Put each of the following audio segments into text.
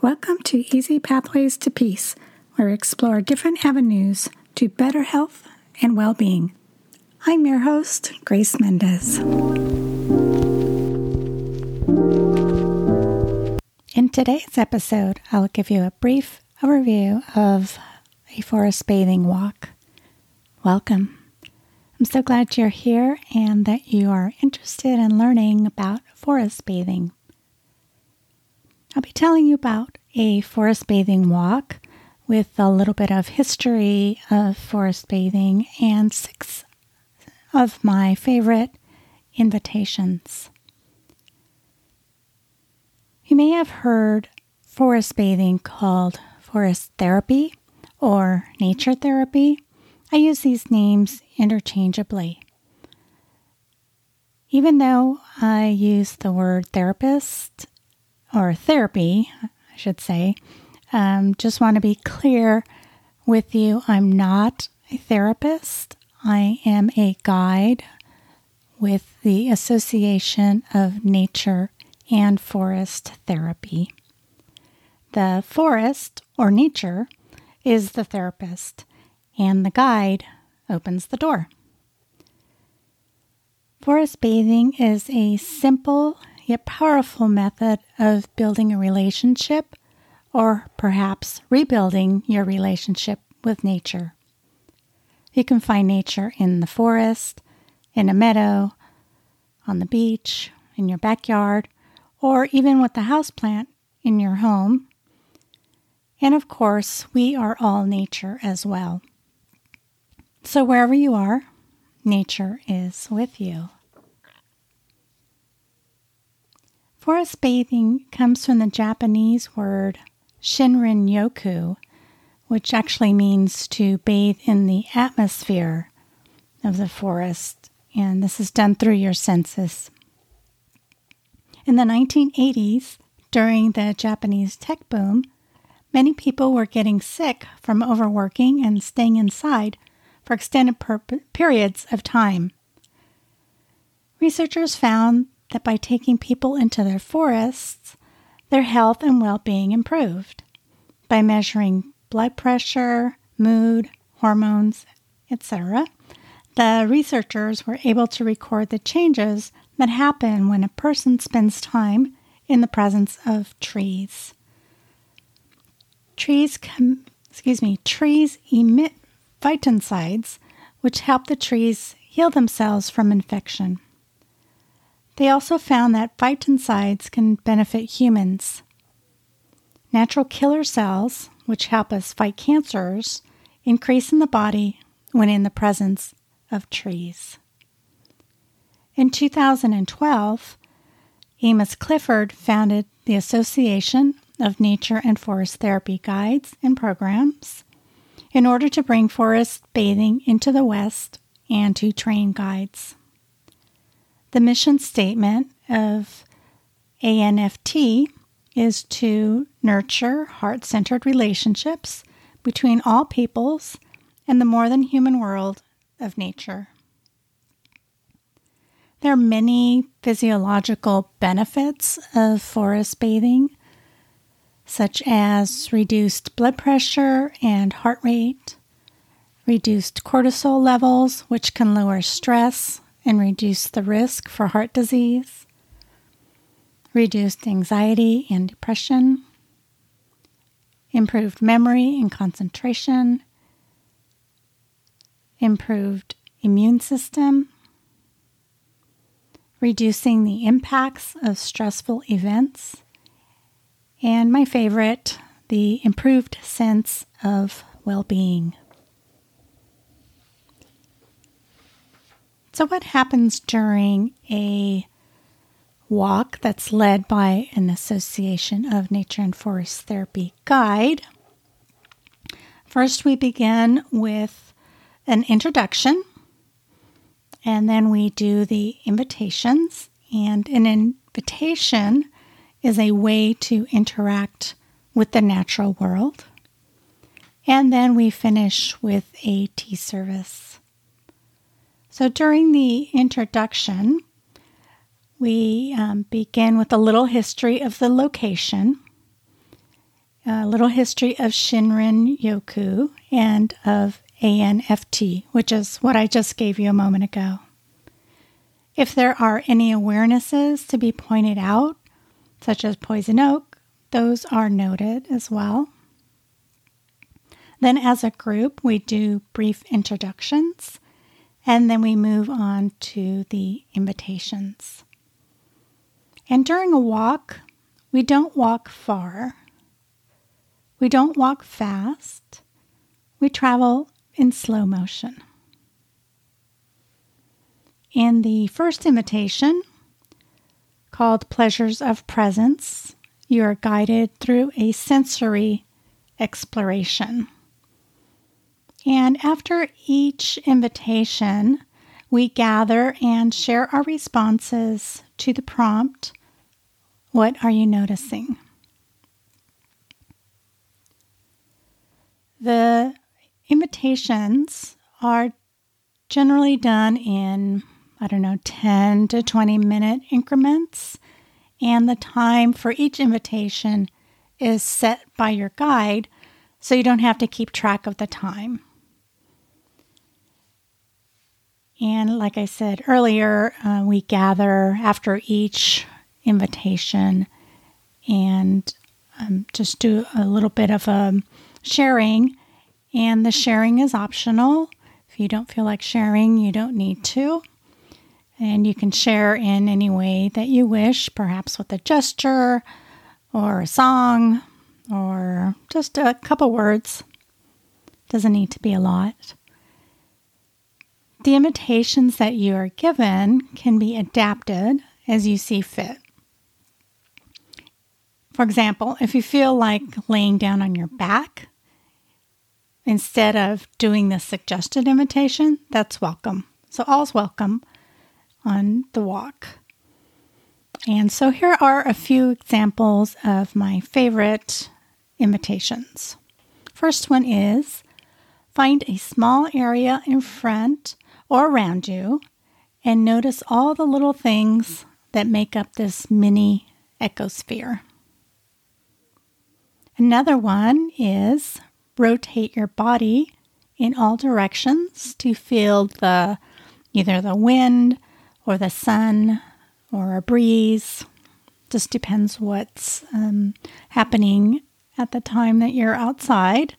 Welcome to Easy Pathways to Peace, where we explore different avenues to better health and well being. I'm your host, Grace Mendez. In today's episode, I'll give you a brief overview of a forest bathing walk. Welcome. I'm so glad you're here and that you are interested in learning about forest bathing. I'll be telling you about a forest bathing walk with a little bit of history of forest bathing and six of my favorite invitations. You may have heard forest bathing called forest therapy or nature therapy. I use these names interchangeably. Even though I use the word therapist or therapy, I should say, um, just want to be clear with you I'm not a therapist. I am a guide with the Association of Nature and Forest Therapy. The forest or nature is the therapist, and the guide opens the door. Forest bathing is a simple yet powerful method of building a relationship or perhaps rebuilding your relationship with nature. You can find nature in the forest, in a meadow, on the beach, in your backyard, or even with the houseplant in your home. And of course, we are all nature as well. So wherever you are, nature is with you. Forest bathing comes from the Japanese word shinrin yoku, which actually means to bathe in the atmosphere of the forest, and this is done through your senses. In the 1980s, during the Japanese tech boom, many people were getting sick from overworking and staying inside for extended per- periods of time. Researchers found that by taking people into their forests, their health and well being improved by measuring blood pressure, mood, hormones, etc. The researchers were able to record the changes that happen when a person spends time in the presence of trees. Trees com- excuse me, trees emit phytoncides which help the trees heal themselves from infection. They also found that phytoncides can benefit humans. Natural killer cells, which help us fight cancers, increase in the body when in the presence of trees. In 2012, Amos Clifford founded the Association of Nature and Forest Therapy Guides and Programs in order to bring forest bathing into the West and to train guides. The mission statement of ANFT is to nurture heart centered relationships between all peoples and the more than human world of nature. There are many physiological benefits of forest bathing, such as reduced blood pressure and heart rate, reduced cortisol levels, which can lower stress and reduce the risk for heart disease, reduced anxiety and depression, improved memory and concentration, improved immune system, reducing the impacts of stressful events, and my favorite, the improved sense of well being. So, what happens during a walk that's led by an Association of Nature and Forest Therapy guide? First, we begin with an introduction and then we do the invitations. And an invitation is a way to interact with the natural world. And then we finish with a tea service. So during the introduction, we um, begin with a little history of the location. a little history of Shinrin Yoku and of ANFT, which is what I just gave you a moment ago. If there are any awarenesses to be pointed out, such as poison oak, those are noted as well. Then, as a group, we do brief introductions and then we move on to the invitations. And during a walk, we don't walk far, we don't walk fast, we travel in slow motion. In the first invitation, called Pleasures of Presence, you are guided through a sensory exploration. And after each invitation, we gather and share our responses to the prompt What are you noticing? The invitations are generally done in, I don't know, 10 to 20 minute increments, and the time for each invitation is set by your guide so you don't have to keep track of the time. And like I said earlier, uh, we gather after each invitation and um, just do a little bit of a um, sharing. And the sharing is optional. If you don't feel like sharing, you don't need to. And you can share in any way that you wish, perhaps with a gesture or a song or just a couple words. Doesn't need to be a lot. The invitations that you are given can be adapted as you see fit. For example, if you feel like laying down on your back instead of doing the suggested invitation, that's welcome. So, all's welcome on the walk. And so, here are a few examples of my favorite invitations. First one is find a small area in front or around you and notice all the little things that make up this mini ecosphere. Another one is rotate your body in all directions to feel the either the wind or the sun or a breeze. Just depends what's um, happening at the time that you're outside.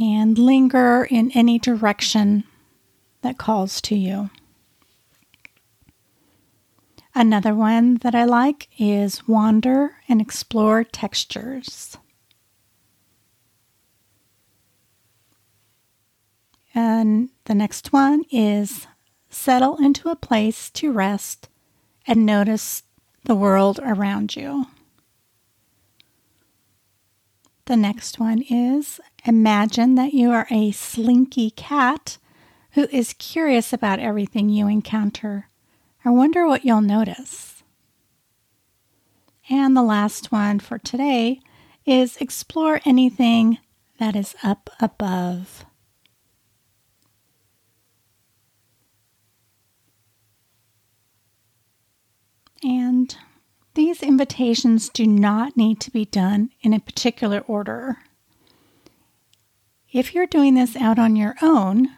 And linger in any direction that calls to you. Another one that I like is wander and explore textures. And the next one is settle into a place to rest and notice the world around you. The next one is imagine that you are a slinky cat who is curious about everything you encounter. I wonder what you'll notice. And the last one for today is explore anything that is up above. And these invitations do not need to be done in a particular order. If you're doing this out on your own,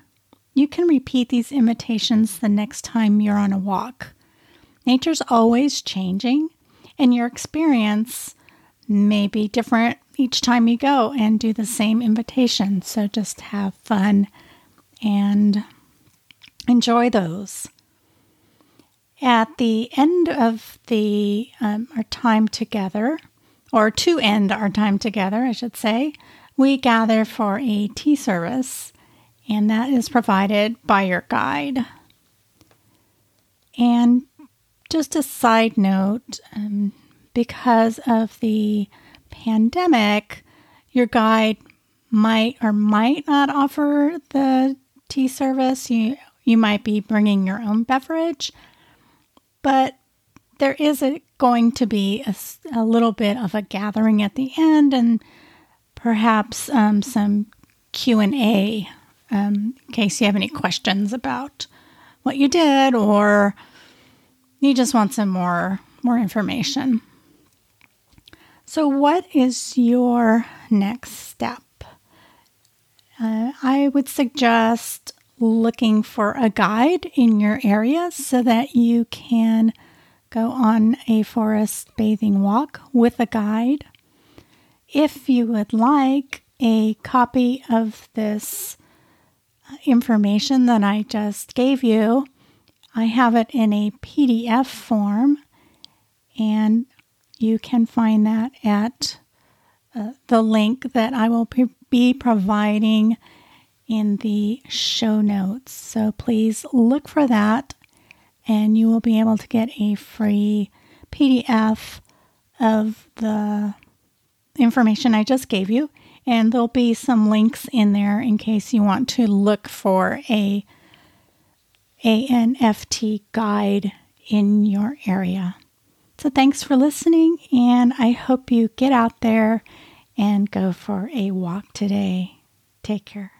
you can repeat these invitations the next time you're on a walk. Nature's always changing, and your experience may be different each time you go and do the same invitation. So just have fun and enjoy those. At the end of the um, our time together, or to end our time together, I should say, we gather for a tea service and that is provided by your guide. And just a side note um, because of the pandemic, your guide might or might not offer the tea service. You, you might be bringing your own beverage, but there is a, going to be a, a little bit of a gathering at the end and perhaps um, some q&a um, in case you have any questions about what you did or you just want some more more information. So, what is your next step? Uh, I would suggest looking for a guide in your area so that you can go on a forest bathing walk with a guide. If you would like a copy of this information that I just gave you, I have it in a PDF form, and you can find that at uh, the link that I will be providing in the show notes. So please look for that, and you will be able to get a free PDF of the information I just gave you. And there'll be some links in there in case you want to look for a ANFT guide in your area. So thanks for listening, and I hope you get out there and go for a walk today. Take care.